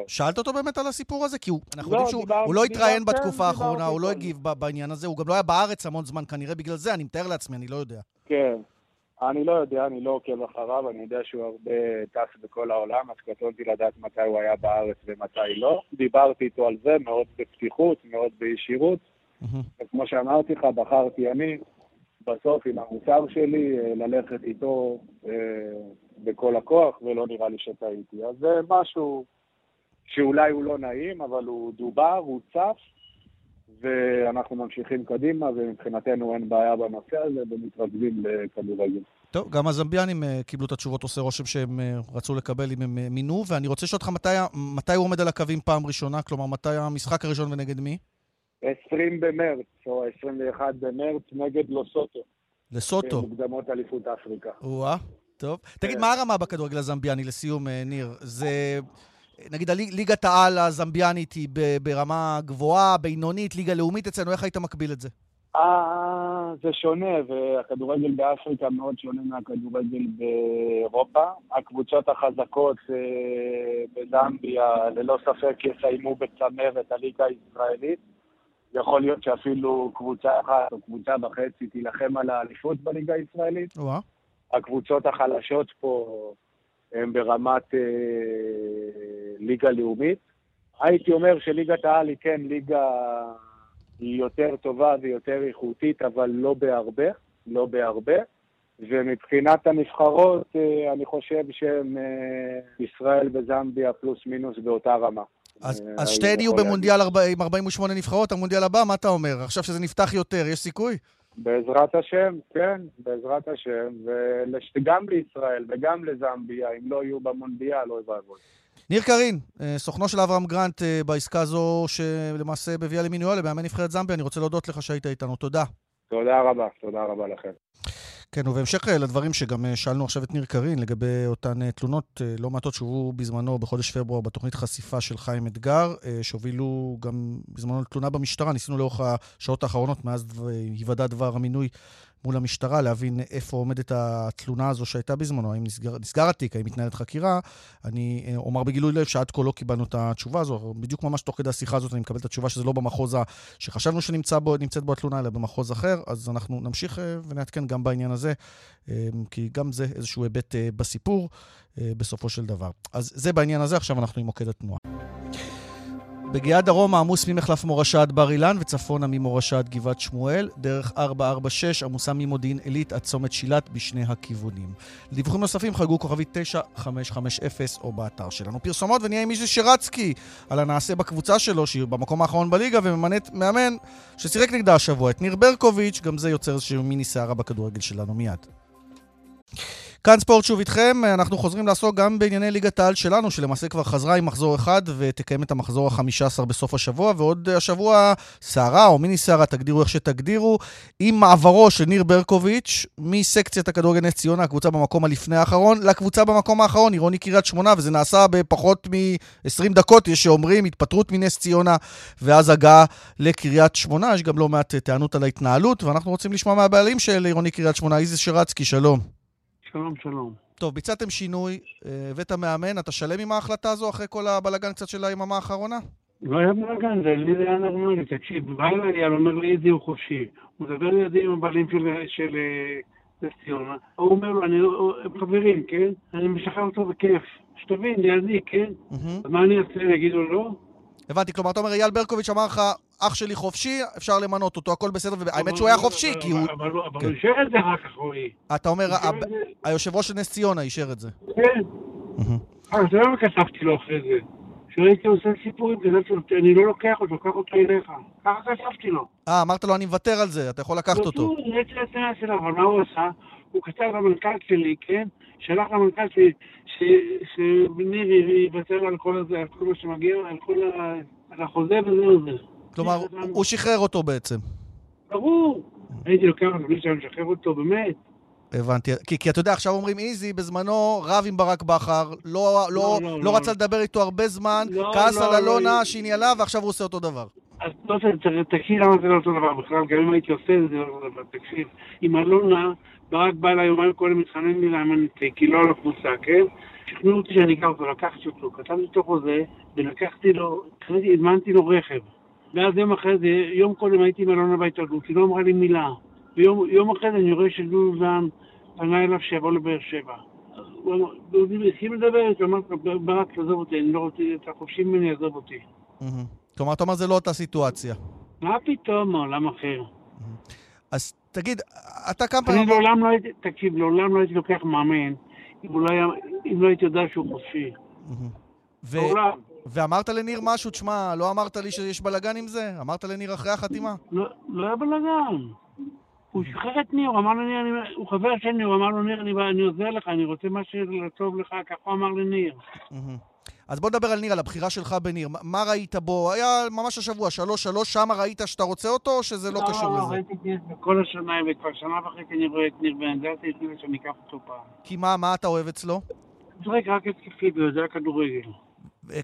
שאלת אותו באמת על הסיפור הזה? כי אנחנו לא, יודעים שהוא לא התראיין בתקופה האחרונה, הוא לא הגיב בעניין הזה, הוא גם לא היה בארץ המון זמן, כנראה בגלל זה, אני מתאר לעצמי, אני לא יודע. כן. אני לא יודע, אני לא עוקב אחריו, אני יודע שהוא הרבה טס בכל העולם, אז קטונתי לדעת מתי הוא היה בארץ ומתי לא. דיברתי איתו על זה מאוד בפתיחות, מאוד בישירות. וכמו שאמרתי לך, בחרתי אני, בסוף עם המוצר שלי, אה, ללכת איתו אה, בכל הכוח, ולא נראה לי שטעיתי. אז זה משהו שאולי הוא לא נעים, אבל הוא דובר, הוא צף, ואנחנו ממשיכים קדימה, ומבחינתנו אין בעיה בנושא הזה, ומתרכזים לכדורגל. טוב, גם הזמביאנים uh, קיבלו את התשובות, עושה רושם שהם רצו לקבל אם הם מינו, ואני רוצה לשאול אותך מתי, מתי הוא עומד על הקווים פעם ראשונה? כלומר, מתי המשחק הראשון ונגד מי? 20 במרץ, או 21 במרץ, נגד לוסוטו. לסוטו. מוקדמות אליפות אפריקה. או-אה. טוב. תגיד, כן. מה הרמה בכדורגל הזמביאני, לסיום, אה, ניר? זה... נגיד ליגת העל הזמביאנית היא ברמה גבוהה, בינונית, ליגה לאומית אצלנו, איך היית מקביל את זה? אה, זה שונה, והכדורגל באפריקה מאוד שונה מהכדורגל באירופה. הקבוצות החזקות אה, בזמביה ללא ספק יסיימו בצמרת הליגה הישראלית. יכול להיות שאפילו קבוצה אחת או קבוצה וחצי תילחם על האליפות בליגה הישראלית. ווא. הקבוצות החלשות פה הן ברמת אה, ליגה לאומית. הייתי אומר שליגת העל היא כן ליגה יותר טובה ויותר איכותית, אבל לא בהרבה, לא בהרבה. ומבחינת הנבחרות, אה, אני חושב שהם אה, ישראל וזמביה פלוס מינוס באותה רמה. אז, אה, אז שתיהן יהיו במונדיאל ארבע- עם 48 נבחרות, המונדיאל הבא, מה אתה אומר? עכשיו שזה נפתח יותר, יש סיכוי? בעזרת השם, כן, בעזרת השם, וגם לישראל וגם לזמביה, אם לא יהיו במונדיאל, אוי ואבוי. ניר קרין, אה, סוכנו של אברהם גרנט אה, בעסקה הזו, שלמעשה הביאה למינויו למאמן נבחרת זמביה, אני רוצה להודות לך שהיית איתנו, תודה. תודה רבה, תודה רבה לכם. כן, ובהמשך אה, לדברים שגם אה, שאלנו עכשיו את ניר קרין לגבי אותן אה, תלונות לא מעטות שהובאו בזמנו בחודש פברואר בתוכנית חשיפה של חיים אתגר, שהובילו גם בזמנו לתלונה במשטרה. ניסינו לאורך השעות האחרונות, מאז היוודע דבר המינוי מול המשטרה, להבין איפה עומדת התלונה הזו שהייתה בזמנו, האם נסגר, נסגר התיק, האם מתנהלת חקירה. אני אה, אומר בגילוי לב שעד כה לא קיבלנו את התשובה הזו. בדיוק ממש תוך כדי השיחה הזאת אני מקבל את התשובה שזה לא במחוז שחשבנו שנמצא בו, בו התלונה, אלא במחוז אחר. אז אנחנו נמשיך אה, ונעדכן גם בעניין הזה, אה, כי גם זה איזשהו היבט בסיפור בסופו של דבר. אז זה בעניין הזה, עכשיו אנחנו עם מוקד התנועה. בגאה דרומה עמוס ממחלף מורשה עד בר אילן וצפונה ממורשה עד גבעת שמואל, דרך 446 עמוסה ממודיעין עילית עד צומת שילת בשני הכיוונים. לדיווחים נוספים חגגו כוכבית 9550 או באתר שלנו. פרסומות ונהיה עם מישהו שרצקי על הנעשה בקבוצה שלו, שהיא במקום האחרון בליגה וממנית מאמן ששיחק נגדה השבוע, את ניר ברקוביץ', גם זה יוצר איזושהי מיני סערה בכדורגל שלנו מיד. כאן ספורט שוב איתכם, אנחנו חוזרים לעסוק גם בענייני ליגת העל שלנו, שלמעשה כבר חזרה עם מחזור אחד ותקיים את המחזור החמישה עשר בסוף השבוע, ועוד השבוע סערה או מיני סערה, תגדירו איך שתגדירו, עם מעברו של ניר ברקוביץ' מסקציית הכדורגל נס ציונה, הקבוצה במקום הלפני האחרון, לקבוצה במקום האחרון, עירוני קריית שמונה, וזה נעשה בפחות מ-20 דקות, יש שאומרים התפטרות מנס ציונה, ואז הגעה לקריית שמונה, יש גם לא מעט טענות על ההתנהלות, ואנחנו רוצים לשמוע מהבעלים של עירוני קריית שמונה, איזיס שרצקי, שלום. שלום, שלום. טוב, ביצעתם שינוי, אה, הבאת מאמן, אתה שלם עם ההחלטה הזו אחרי כל הבלאגן קצת של היממה האחרונה? לא היה בלאגן, זה לי זה היה נורמלי. תקשיב, בא אליי אומר לי, איזי הוא חופשי. הוא מדבר לידי עם הבעלים של של, אה, ציונה. הוא אומר לו, אני, הם חברים, כן? אני משחרר אותו בכיף. שתבין, לידי, כן? אז מה אני אעשה? יגידו לא? הבנתי, כלומר, אתה אומר, אייל ברקוביץ' אמר לך, אח שלי חופשי, אפשר למנות אותו, הכל בסדר, והאמת שהוא היה חופשי, כי הוא... אבל הוא- כן. אישר את זה אחר כך, רועי. אתה אומר, היושב ראש של נס ציונה אישר את זה. כן. אז זה לא כתבתי לו אחרי זה. כשהייתי עושה סיפורים, לו, אני לא לוקח אותו, קח אותו אליך. ככה כתבתי לו. אה, אמרת לו, אני מוותר על זה, אתה יכול לקחת אותו. אבל מה הוא עשה? הוא כתב למנכ"ל שלי, כן? שלח למנכ"ל שלי שניר יוותר על כל מה שמגיע, על כל. על החוזה וזהו זה. כלומר, הוא שחרר אותו בעצם. ברור. הייתי לוקח אותו בלי שאני משחרר אותו, באמת. הבנתי. כי, כי אתה יודע, עכשיו אומרים איזי, בזמנו רב עם ברק בכר, לא, לא, לא, לא, לא, לא. רצה לדבר איתו הרבה זמן, לא, כעס לא, על לא, אלונה לא. שהיא ניהלה, ועכשיו הוא עושה אותו דבר. אז לא צריך, תקשיב למה זה לא אותו דבר בכלל, גם אם הייתי עושה את זה, לא דבר, תקשיב. עם אלונה, ברק בא אליי יומיים קודם, מתחנן לי לאמן אותי, כי לא על הקבוצה, כן? שכנעו אותי שאני אקח אותו, לקחתי אותו, כתבתי אותו חוזה, ולקחתי לו, הזמנתי לו רכב. ואז יום אחרי זה, יום קודם הייתי עם אלונה בהתערבות, היא לא אמרה לי מילה. ויום יום אחרי זה אני רואה שדודו זן פנה אליו שיבוא לבאר שבע. הוא אמר- התחיל לדבר אמרתי לו, ברק, תעזוב אותי, אני לא רוצה, אתה חופשי ממני, עזוב אותי. כלומר, אתה אומר, זה לא אותה סיטואציה. מה פתאום, עולם אחר. אז תגיד, אתה כמה אני פעמים... לעולם לא הייתי, תקשיב, לעולם לא הייתי לוקח מאמן אם הוא לא לא הייתי יודע שהוא חופשי. לעולם. ואמרת לניר משהו, תשמע, לא אמרת לי שיש בלאגן עם זה? אמרת לניר אחרי החתימה? לא לא היה בלאגן. הוא שחרר את ניר, הוא אמר לניר, אני- הוא חבר של ניר, הוא אמר לו, ניר, אני אני עוזר לך, אני רוצה מה שטוב לך, ככה הוא אמר לניר. אז בוא נדבר על ניר, על הבחירה שלך בניר. מה- ראית בו? היה ממש השבוע, שלוש שלוש, שמה ראית שאתה רוצה אותו, או שזה לא קשור לא, לזה? ראיתי את ניר בכל השנה, וכבר שנה וחצי אני רואה את ניר דעתי, את ניר שאני אקח אותו פעם. כי מה, מה אתה אוהב אצלו? הוא משחק רק התקפית, הוא יודע כדורגל.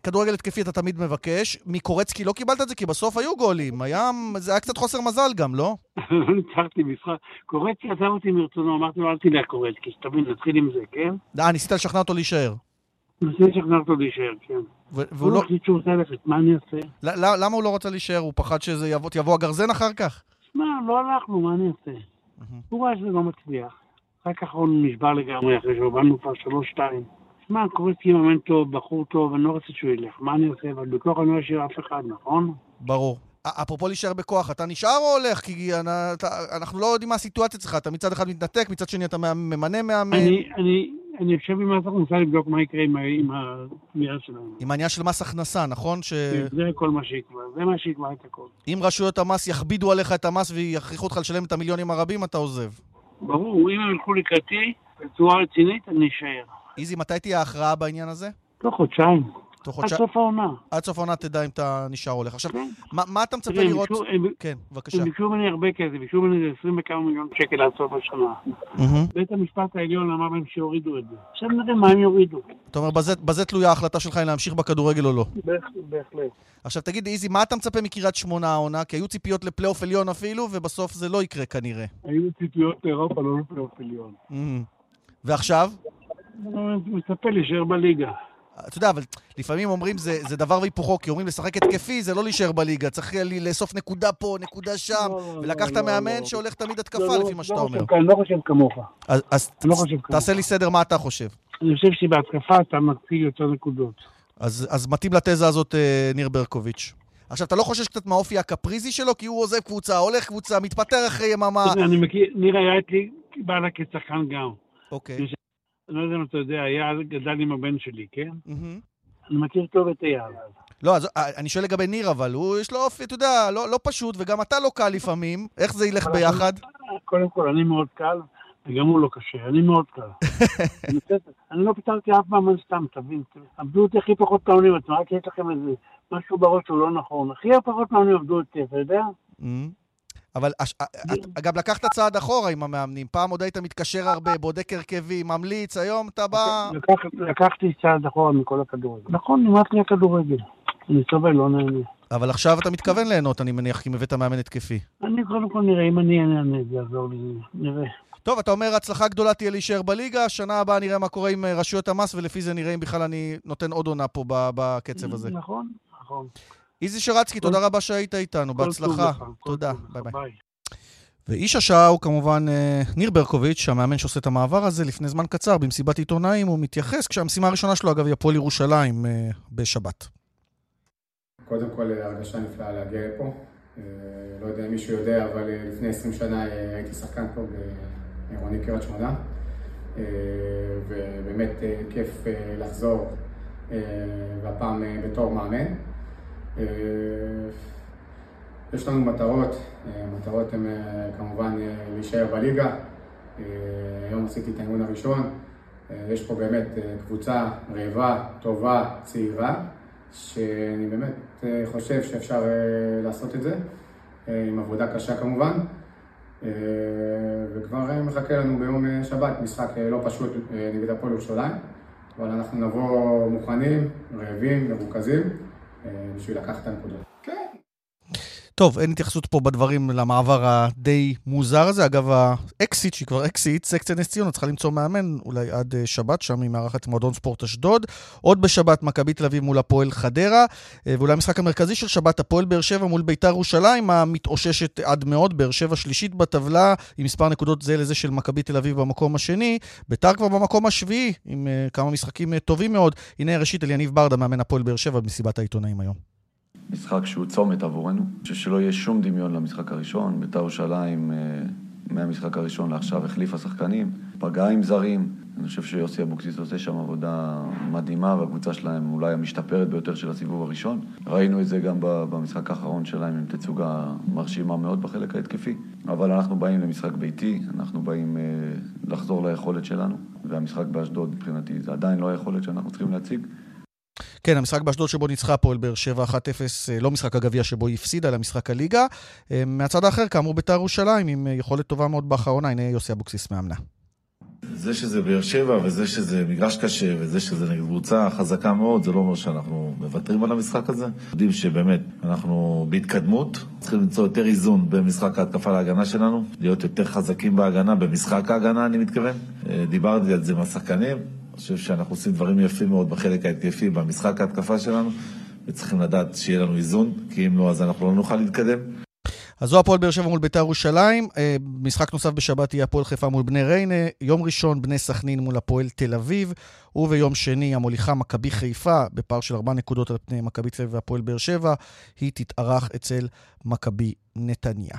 כדורגל התקפי אתה תמיד מבקש. מקורצקי לא קיבלת את זה, כי בסוף היו גולים. היה, זה היה קצת חוסר מזל גם, לא? לא ניצחתי משחק. קורצקי עזב אותי מרצונו, אמרתי לו, אל תלך קורצקי, שתבין, נתחיל עם זה, כן? אה, ניסית לשכנע אותו להישאר. מנסה לשכנע אותו להישאר, כן. הוא והוא לא לא... החליט שהוא רוצה ללכת, מה אני אעשה? למה הוא לא רצה להישאר? הוא פחד שזה יבוא, הגרזן אחר כך? שמע, לא הלכנו, מה אני אעשה? הוא ראה שזה לא מצליח. רק האחרון נשבר לגמרי אחרי שהובלנו כבר שלוש-שתיים. שמע, קורצקי מאמן טוב, בחור טוב, אני לא רוצה שהוא ילך, מה אני אעשה? אבל בכוח אני לא אשאיר אף אחד, נכון? ברור. אפרופו להישאר בכוח, אתה נשאר או הולך? כי אנחנו לא יודעים מה הסיטואציה אצלך, אתה מצד אחד מתנתק, מצד שני אתה ממנה מאמן. אני יושב עם מס הכנסה לבדוק מה יקרה עם הפנייה שלנו. עם העניין של מס הכנסה, נכון? זה כל מה שיקבע, זה מה שיקבע את הכל. אם רשויות המס יכבידו עליך את המס ויכריחו אותך לשלם את המיליונים הרבים, אתה עוזב. ברור, אם הם ילכו לקראתי בצורה רצינית, אני אשאר. איזי, מתי תהיה ההכרעה בעניין הזה? תוך חודשיים. תוך חודשיים? עד סוף העונה. עד סוף העונה תדע אם אתה נשאר הולך. עכשיו, כן. מה, מה אתה מצפה לראות? ביקשו, הם, כן, בבקשה. הם ביקשו ממני הרבה כסף, ביקשו ממני 20 וכמה מיליון שקל עד סוף השנה. Mm-hmm. בית המשפט העליון אמר להם שיורידו את זה. עכשיו נראה מה הם יורידו. אתה אומר, בזה, בזה תלויה ההחלטה שלך אם להמשיך בכדורגל או לא. בהחלט. עכשיו תגיד, איזי, מה אתה מצפה מקריית שמונה העונה? כי היו ציפיות לפלייאוף עליון אפילו, ובסוף זה לא יקרה כנראה. היו ציפיות לאירופה, לא לפלייאוף עליון. Mm-hmm. ועכשיו? מצפה להישאר בליגה. אתה יודע, אבל לפעמים אומרים זה, זה דבר והיפוכו, כי אומרים לשחק התקפי זה לא להישאר בליגה, צריך לאסוף נקודה פה, נקודה שם, לא, לא ולקחת לא, מאמן לא, שהולך תמיד התקפה לא, לפי מה שאתה אומר. אני לא חושב כמוך. אז, אז לא חושב תעשה לי סדר מה אתה חושב. אני חושב שבהתקפה אתה מציג יותר נקודות. אז, אז מתאים לתזה הזאת אה, ניר ברקוביץ'. עכשיו, אתה לא חושש קצת מהאופי הקפריזי שלו? כי הוא עוזב קבוצה, הולך קבוצה, מתפטר אחרי יממה. אני מכיר, ניר היה אצלי, בא לה כשחקן גם. אוקיי. אני לא יודע אם אתה יודע, אייל גדל עם הבן שלי, כן? אני מכיר טוב את אייל. לא, אז אה, אני שואל לגבי ניר, אבל הוא, יש לו אופי, אתה יודע, לא, לא פשוט, וגם אתה לא קל לפעמים. איך זה ילך ביחד? קודם כל, אני מאוד קל, וגם הוא לא קשה, אני מאוד קל. אני לא פיטרתי אף מאמן סתם, תבין. עבדו אותי הכי פחות פעמים, אתם רק יש לכם איזה משהו בראש שהוא לא נכון. הכי פחות פעמים עבדו אותי, אתה יודע? אבל גם לקחת צעד אחורה עם המאמנים. פעם עוד היית מתקשר הרבה, בודק הרכבי, ממליץ, היום אתה בא... לקחתי צעד אחורה מכל הכדורגל. נכון, נמאס לי הכדורגל. אני סובל, לא נהנה. אבל עכשיו אתה מתכוון ליהנות, אני מניח, כי הבאת מאמן התקפי. אני קודם כל נראה, אם אני אענה, זה יעזור לי, נראה. טוב, אתה אומר, הצלחה גדולה תהיה להישאר בליגה, שנה הבאה נראה מה קורה עם אה, רשויות המס, ולפי זה נראה אם בכלל אני נותן עוד עונה פה בקצב הזה. נכון, נכון. איזי שרצקי, תודה רבה שהיית איתנו, בהצלחה. תודה, ביי ביי. ואיש השעה הוא כמובן אה, ניר ברקוביץ', המאמן שעושה את המעבר הזה לפני זמן קצר במסיבת עיתונאים, הוא מתייחס כשהמשימה הראשונה שלו, אגב, היא הפועל ירושלים אה, בשבת. קודם כל, אה, הרגשה נפלאה להגיע לפה. לא יודע אם מישהו יודע, אבל לפני 20 שנה הייתי שחקן פה בעירוני קריית שמונה, ובאמת כיף לחזור, והפעם בתור מאמן. אה, יש לנו מטרות, אה, המטרות הן אה, כמובן להישאר בליגה. היום עשיתי את האימון הראשון. יש פה באמת קבוצה רעבה, טובה, צעירה, שאני באמת חושב שאפשר לעשות את זה, עם עבודה קשה כמובן. וכבר מחכה לנו ביום שבת משחק לא פשוט נגד הפועל ירושלים, אבל אנחנו נבוא מוכנים, רעבים, מרוכזים. בשביל לקחת את הנקודות. טוב, אין התייחסות פה בדברים למעבר הדי מוזר הזה. אגב, האקסיט, שהיא כבר אקסיט, סקציה נס ציונה צריכה למצוא מאמן אולי עד אה, שבת, שם היא מארחת מועדון ספורט אשדוד. עוד בשבת, מכבי תל אביב מול הפועל חדרה. אה, ואולי המשחק המרכזי של שבת, הפועל באר שבע מול ביתר ירושלים, המתאוששת עד מאוד. באר שבע שלישית בטבלה, עם מספר נקודות זהה לזה של מכבי תל אביב במקום השני. ביתר כבר במקום השביעי, עם uh, כמה משחקים טובים מאוד. הנה ראשית, אליניב ברדה, מאמן הפועל באר שבע, במסיבת העיתונאים היום. משחק שהוא צומת עבורנו. שלא יהיה שום דמיון למשחק הראשון. בית"ר ירושלים, אה, מהמשחק הראשון לעכשיו החליפה שחקנים, פגעה עם זרים. אני חושב שיוסי אבוקסיס עושה שם עבודה מדהימה, והקבוצה שלהם אולי המשתפרת ביותר של הסיבוב הראשון. ראינו את זה גם במשחק האחרון שלהם עם תצוגה מרשימה מאוד בחלק ההתקפי. אבל אנחנו באים למשחק ביתי, אנחנו באים אה, לחזור ליכולת שלנו, והמשחק באשדוד מבחינתי זה עדיין לא היכולת שאנחנו צריכים להציג. כן, המשחק באשדוד שבו ניצחה הפועל באר שבע 1-0, אה, לא משחק הגביע שבו היא הפסידה, אלא משחק הליגה. אה, מהצד האחר, כאמור, בית"ר ירושלים, עם אה, יכולת טובה מאוד באחרונה, הנה יוסי אבוקסיס מאמנה. זה שזה באר שבע, וזה שזה מגרש קשה, וזה שזה נגד קבוצה חזקה מאוד, זה לא אומר שאנחנו מוותרים על המשחק הזה. יודעים שבאמת, אנחנו בהתקדמות, צריכים למצוא יותר איזון במשחק ההתקפה להגנה שלנו, להיות יותר חזקים בהגנה, במשחק ההגנה אני מתכוון. דיברתי על זה עם השחקנים, אני חושב שאנחנו עושים דברים יפים מאוד בחלק ההתקפי, במשחק ההתקפה שלנו, וצריכים לדעת שיהיה לנו איזון, כי אם לא, אז אנחנו לא נוכל להתקדם. אז זו הפועל באר שבע מול בית"ר ירושלים. אה, משחק נוסף בשבת יהיה הפועל חיפה מול בני ריינה. יום ראשון בני סכנין מול הפועל תל אביב. וביום שני המוליכה מכבי חיפה בפער של ארבע נקודות על פני מכבי תל אביב והפועל באר שבע. היא תתארח אצל מכבי נתניה.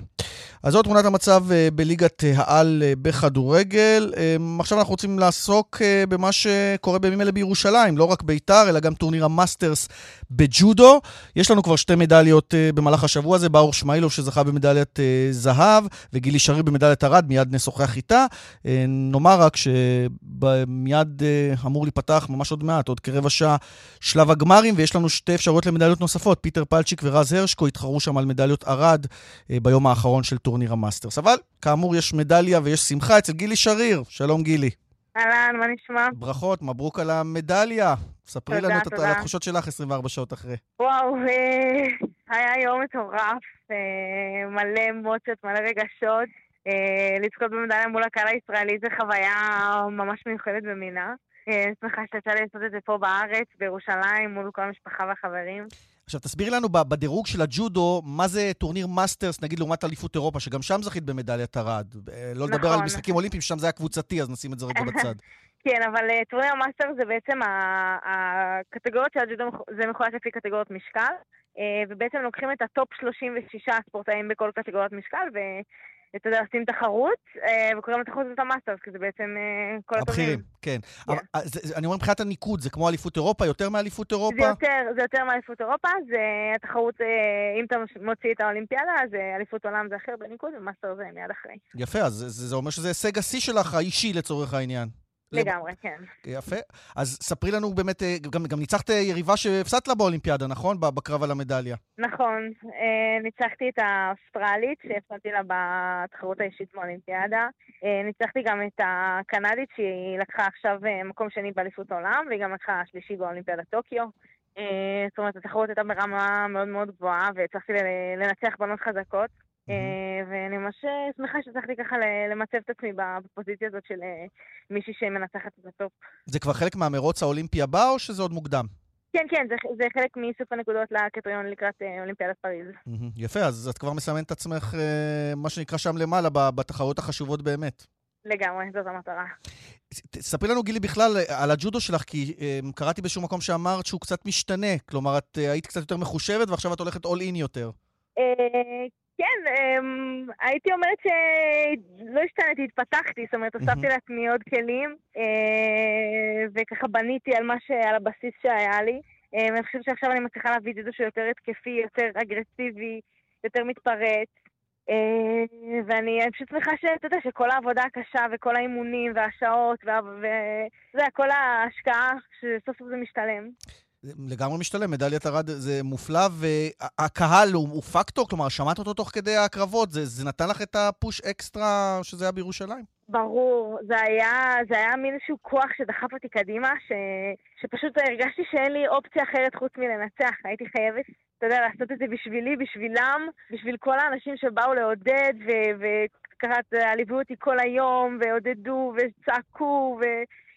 אז זו תמונת המצב אה, בליגת אה, העל אה, בכדורגל. עכשיו אנחנו רוצים לעסוק במה שקורה בימים אלה בירושלים, לא רק בית"ר, אלא גם טורניר המאסטרס בג'ודו. יש לנו כבר שתי מדליות במהלך השבוע הזה, באור שמאילוב שזכה במדליית זהב, וגילי שריר במדליית ארד, מיד נשוחח איתה. נאמר רק שמיד אמור להיפתח ממש עוד מעט, עוד כרבע שעה, שלב הגמרים, ויש לנו שתי אפשרויות למדליות נוספות. פיטר פלצ'יק ורז הרשקו התחרו שם על מדליות ארד ביום האחרון של טורניר המאסטרס. אבל, כאמור, יש מדליה ויש שמחה אצל גילי שריר. שלום, גילי. אהלן, מה נשמע? ברכות, מברוק על המדליה. ספרי תודה, לנו תודה. את התחושות שלך 24 שעות אחרי. וואו, אה, היה יום מטורף, אה, מלא אמוציות, מלא רגשות. אה, לזכות במדליה מול הקהל הישראלי זה חוויה ממש מיוחדת במינה. אני שמחה שיצא לי לעשות את זה פה בארץ, בירושלים, מול כל המשפחה והחברים. עכשיו, תסבירי לנו בדירוג של הג'ודו, מה זה טורניר מאסטרס, נגיד, לעומת אליפות אירופה, שגם שם זכית במדליית ארד. אה, לא לדבר נכון. על משחקים אולימפיים, ששם זה היה קבוצתי, אז נשים את זה רגע בצד. כן, אבל אה, טורניר המאסטר זה בעצם הקטגוריות של הג'ודו, זה מחולק לפי קטגוריות משקל, אה, ובעצם לוקחים את ה top 36 ספורטאים בכל קטגוריות משקל, אתה יודע, עושים תחרות, אה, וקוראים לתחרות את המאסטרס, כי זה בעצם אה, כל הטובים. הבכירים, כן. אבל, אה, אני אומר מבחינת הניקוד, זה כמו אליפות אירופה, יותר מאליפות אירופה? זה יותר, זה יותר מאליפות אירופה, זה התחרות, אם אתה מוציא את האולימפיאדה, אז אליפות עולם זה אחר בניקוד, ומאסטר זה מיד אחרי. יפה, אז זה, זה אומר שזה הישג השיא שלך, האישי לצורך העניין. לגמרי, כן. יפה. אז ספרי לנו באמת, אה, גם, גם ניצחת יריבה שהפסדת לה באולימפיאדה, נכון? בקרב על המדליה. נכון. אה, ניצחתי את האוסטרלית, שהפסדתי לה בתחרות האישית באולימפיאדה. אה, ניצחתי גם את הקנדית, שהיא לקחה עכשיו מקום שני באליפות העולם, והיא גם לקחה שלישי באולימפיאדת טוקיו. זאת אומרת, התחרות הייתה ברמה מאוד מאוד גבוהה, והצלחתי לנצח בנות חזקות. אה, ואני ממש אה, שמחה שהצלחתי ככה למצב את עצמי בפוזיציה הזאת של אה, מישהי שמנצחת את ה top. זה כבר חלק מהמרוץ האולימפי הבא, או שזה עוד מוקדם? כן, כן, זה, זה חלק מאיסוף הנקודות לקריטריון לקראת אולימפיאדת פריז. יפה, אז את כבר מסמנת את עצמך, מה שנקרא שם למעלה, בתחרות החשובות באמת. לגמרי, זאת המטרה. ספרי לנו, גילי, בכלל על הג'ודו שלך, כי קראתי באיזשהו מקום שאמרת שהוא קצת משתנה. כלומר, את היית קצת יותר מחושבת ועכשיו את הולכת אול אין יותר. כן, אמ, הייתי אומרת שלא השתנתי, התפתחתי, זאת אומרת, הוספתי לעצמי עוד כלים, אה, וככה בניתי על מה ש... על הבסיס שהיה לי. אה, אני חושבת שעכשיו אני מצליחה להביא את זה שהוא יותר התקפי, יותר אגרסיבי, יותר מתפרץ. אה, ואני פשוט שמחה שאתה יודע, שכל העבודה הקשה וכל האימונים והשעות, יודע, כל ההשקעה, שסוף סוף זה משתלם. לגמרי משתלם, מדליית ארד זה מופלא, והקהל הוא, הוא פקטור? כלומר, שמעת אותו תוך כדי הקרבות? זה, זה נתן לך את הפוש אקסטרה שזה היה בירושלים? ברור, זה היה, זה היה מין איזשהו כוח שדחף אותי קדימה, ש, שפשוט הרגשתי שאין לי אופציה אחרת חוץ מלנצח. הייתי חייבת, אתה יודע, לעשות את זה בשבילי, בשבילם, בשביל כל האנשים שבאו לעודד, וככה ליוו אותי כל היום, ועודדו, וצעקו, ו...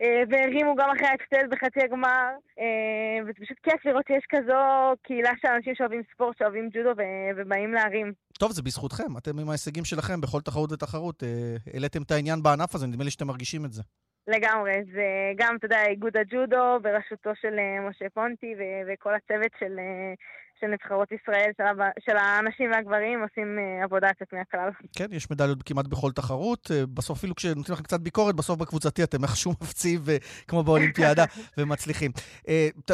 אה, והרימו גם אחרי ההפסד בחצי הגמר, אה, וזה פשוט כיף לראות שיש כזו קהילה של אנשים שאוהבים ספורט, שאוהבים ג'ודו ובאים להרים. טוב, זה בזכותכם. אתם עם ההישגים שלכם בכל תחרות ותחרות. אה, העליתם את העניין בענף הזה, נדמה לי שאתם מרגישים את זה. לגמרי, זה גם, אתה יודע, איגוד הג'ודו בראשותו של משה פונטי וכל הצוות של, של נבחרות ישראל, של, הבא, של האנשים והגברים, עושים uh, עבודה יוצאת מהכלל. כן, יש מדליות כמעט בכל תחרות. Uh, בסוף, אפילו כשנותנים לכם קצת ביקורת, בסוף בקבוצתי אתם איכשהו מפציעים, uh, כמו באולימפיאדה, ומצליחים.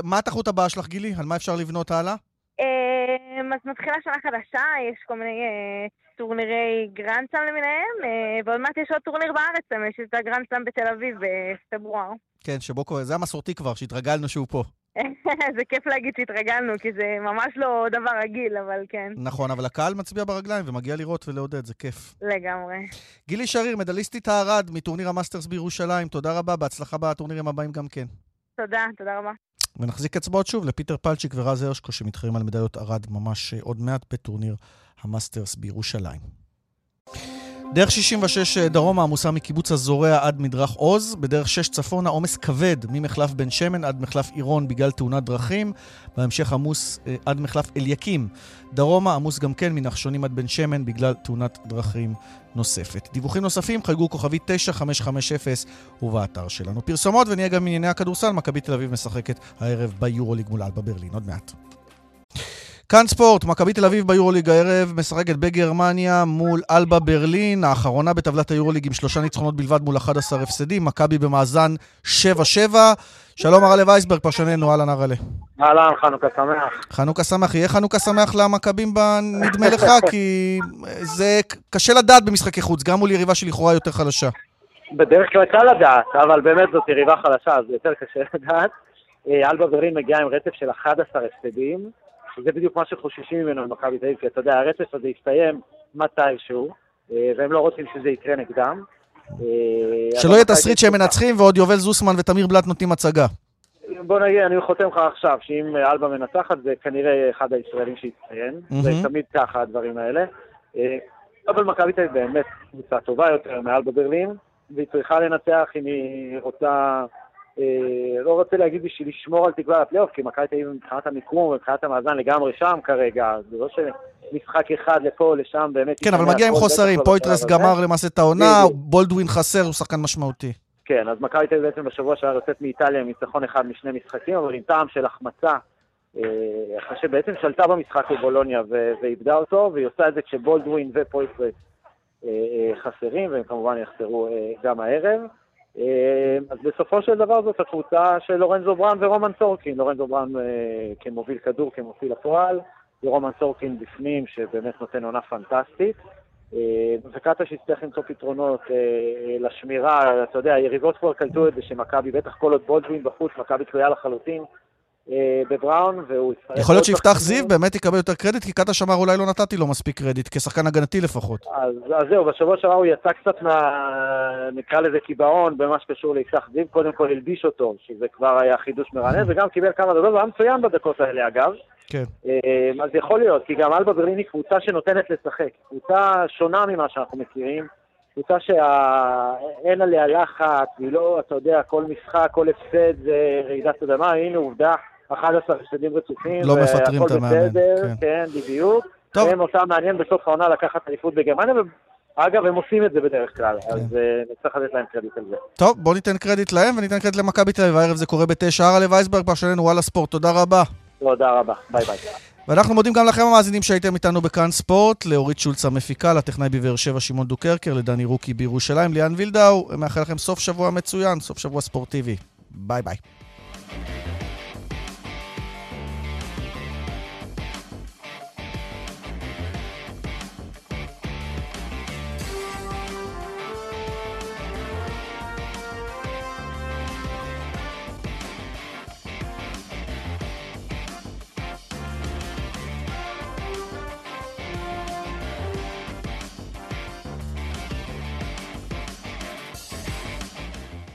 מה התחרות הבאה שלך, גילי? על מה אפשר לבנות הלאה? אז מתחילה שנה חדשה, יש כל מיני טורנירי גרנדסם למיניהם, ועוד מעט יש עוד טורניר בארץ, יש את הגרנד סלאם בתל אביב בפברואר. כן, שבו זה המסורתי כבר, שהתרגלנו שהוא פה. זה כיף להגיד שהתרגלנו, כי זה ממש לא דבר רגיל, אבל כן. נכון, אבל הקהל מצביע ברגליים ומגיע לראות ולעודד, זה כיף. לגמרי. גילי שריר, מדליסטית הארד מטורניר המאסטרס בירושלים, תודה רבה, בהצלחה בטורנירים הבאים גם כן. תודה, תודה רבה. ונחזיק אצבעות שוב לפיטר פלצ'יק ורז הרשקו שמתחרים על מדליות ארד ממש עוד מעט בטורניר המאסטרס בירושלים. דרך 66 דרומה עמוסה מקיבוץ הזורע עד מדרך עוז, בדרך 6 צפונה עומס כבד ממחלף בן שמן עד מחלף עירון בגלל תאונת דרכים, בהמשך עמוס אה, עד מחלף אליקים. דרומה עמוס גם כן מנחשונים עד בן שמן בגלל תאונת דרכים נוספת. דיווחים נוספים חייגו כוכבי 9550 ובאתר שלנו. פרסומות ונהיה גם מענייני הכדורסל, מכבי תל אביב משחקת הערב ביורוליג מול אלבה ברלין. עוד מעט. כאן ספורט, מכבי תל אביב ביורוליג הערב משחקת בגרמניה מול אלבה ברלין, האחרונה בטבלת היורוליג עם שלושה ניצחונות בלבד מול 11 הפסדים, מכבי במאזן 7-7. שלום הרלה וייסברג, פרשננו, אהלן הרלה. אהלן, חנוכה שמח. חנוכה שמח, יהיה חנוכה שמח למכבים נדמה לך, כי זה קשה לדעת במשחקי חוץ, גם מול יריבה שלכאורה יותר חלשה. בדרך כלל קל לדעת, אבל באמת זאת יריבה חלשה, אז יותר קשה לדעת. אה, אלבה ברלין מגיעה עם רצף של 11 הפסדים. שזה בדיוק מה שחוששים ממנו במכבי תל אביב, כי אתה יודע, הרצף הזה יסתיים מתישהו, אה, והם לא רוצים שזה יקרה נגדם. אה, שלא יהיה תסריט שהם מנצחים ועוד יובל זוסמן ותמיר בלאט נותנים הצגה. בוא נגיד, אני חותם לך עכשיו, שאם אלבה מנצחת זה כנראה אחד הישראלים שיציין, זה תמיד ככה הדברים האלה. אה, אבל מכבי תל אביב באמת קבוצה טובה יותר מאלבה ברלין, והיא צריכה לנצח אם היא רוצה לא רוצה להגיד בשביל לשמור על תקווה לפלייאוף, כי מכבי תל אביב מבחינת המיקום ומבחינת המאזן לגמרי שם כרגע, זה לא שמשחק אחד לפה או לשם באמת... כן, אבל מגיע עם חוסרים, פויטרס גמר למעשה את העונה, בולדווין חסר, הוא שחקן משמעותי. כן, אז מכבי תל אביב בעצם בשבוע שעבר יוצאת מאיטליה עם ניצחון אחד משני משחקים, אבל עם טעם של החמצה, אה, אחרי שבעצם שלטה במשחק בבולוניה ואיבדה אותו, והיא עושה את זה כשבולדווין ופויטרס אה, חסרים, והם כמובן יחסרו גם הערב. אה, אז בסופו של דבר זאת הקבוצה של לורנזו בראון ורומן סורקין. לורנזו בראון אה, כמוביל כדור, כמוביל הפועל, ורומן סורקין בפנים, שבאמת נותן עונה פנטסטית. אה, וקטש יצטרך למצוא פתרונות לשמירה, אתה יודע, היריבות כבר קלטו את זה שמכבי, בטח כל עוד בולדווין בחוץ, מכבי תלויה לחלוטין. אה, בבראון, והוא יצטרך... יכול להיות שיפתח זיו באמת יקבל יותר קרדיט, כי קאטה שמר אולי לא נתתי לו מספיק קרדיט, כשחקן הגנתי לפחות. אז, אז זהו, בשבוע שעבר הוא יצא קצת מה... נקרא לזה קיבעון במה שקשור ליפתח זיו, קודם כל הלביש אותו, שזה כבר היה חידוש מרענן, וגם קיבל כמה דקות, והיה מצוין בדקות האלה אגב. כן. אה, אז יכול להיות, כי גם אלבה ברלין היא קבוצה שנותנת לשחק, קבוצה שונה ממה שאנחנו מכירים. קבוצה שאין עליה לחץ, היא לא, אתה יודע, כל משחק, כל הפסד זה רעידת אדמה, הנה עובדה, 11 הפסדים רצופים. לא מפטרים את המאמן. בסדר, כן. כן, בדיוק. טוב. הם אותם מעניין בסוף העונה לקחת אליפות בגרמניה, אגב, הם עושים את זה בדרך כלל, כן. אז אה, נצטרך לתת להם קרדיט על זה. טוב, בואו ניתן קרדיט להם וניתן קרדיט למכבי תל אביב. הערב זה קורה בתשע. ארל'ה וייסברג, פרשננו וואלה ספורט, תודה רבה. תודה רבה, ביי ביי. ואנחנו מודים גם לכם המאזינים שהייתם איתנו בכאן ספורט, לאורית שולץ המפיקה, לטכנאי בבאר שבע שמעון דוקרקר, לדני רוקי בירושלים, ליאן וילדאו, מאחל לכם סוף שבוע מצוין, סוף שבוע ספורטיבי. ביי ביי.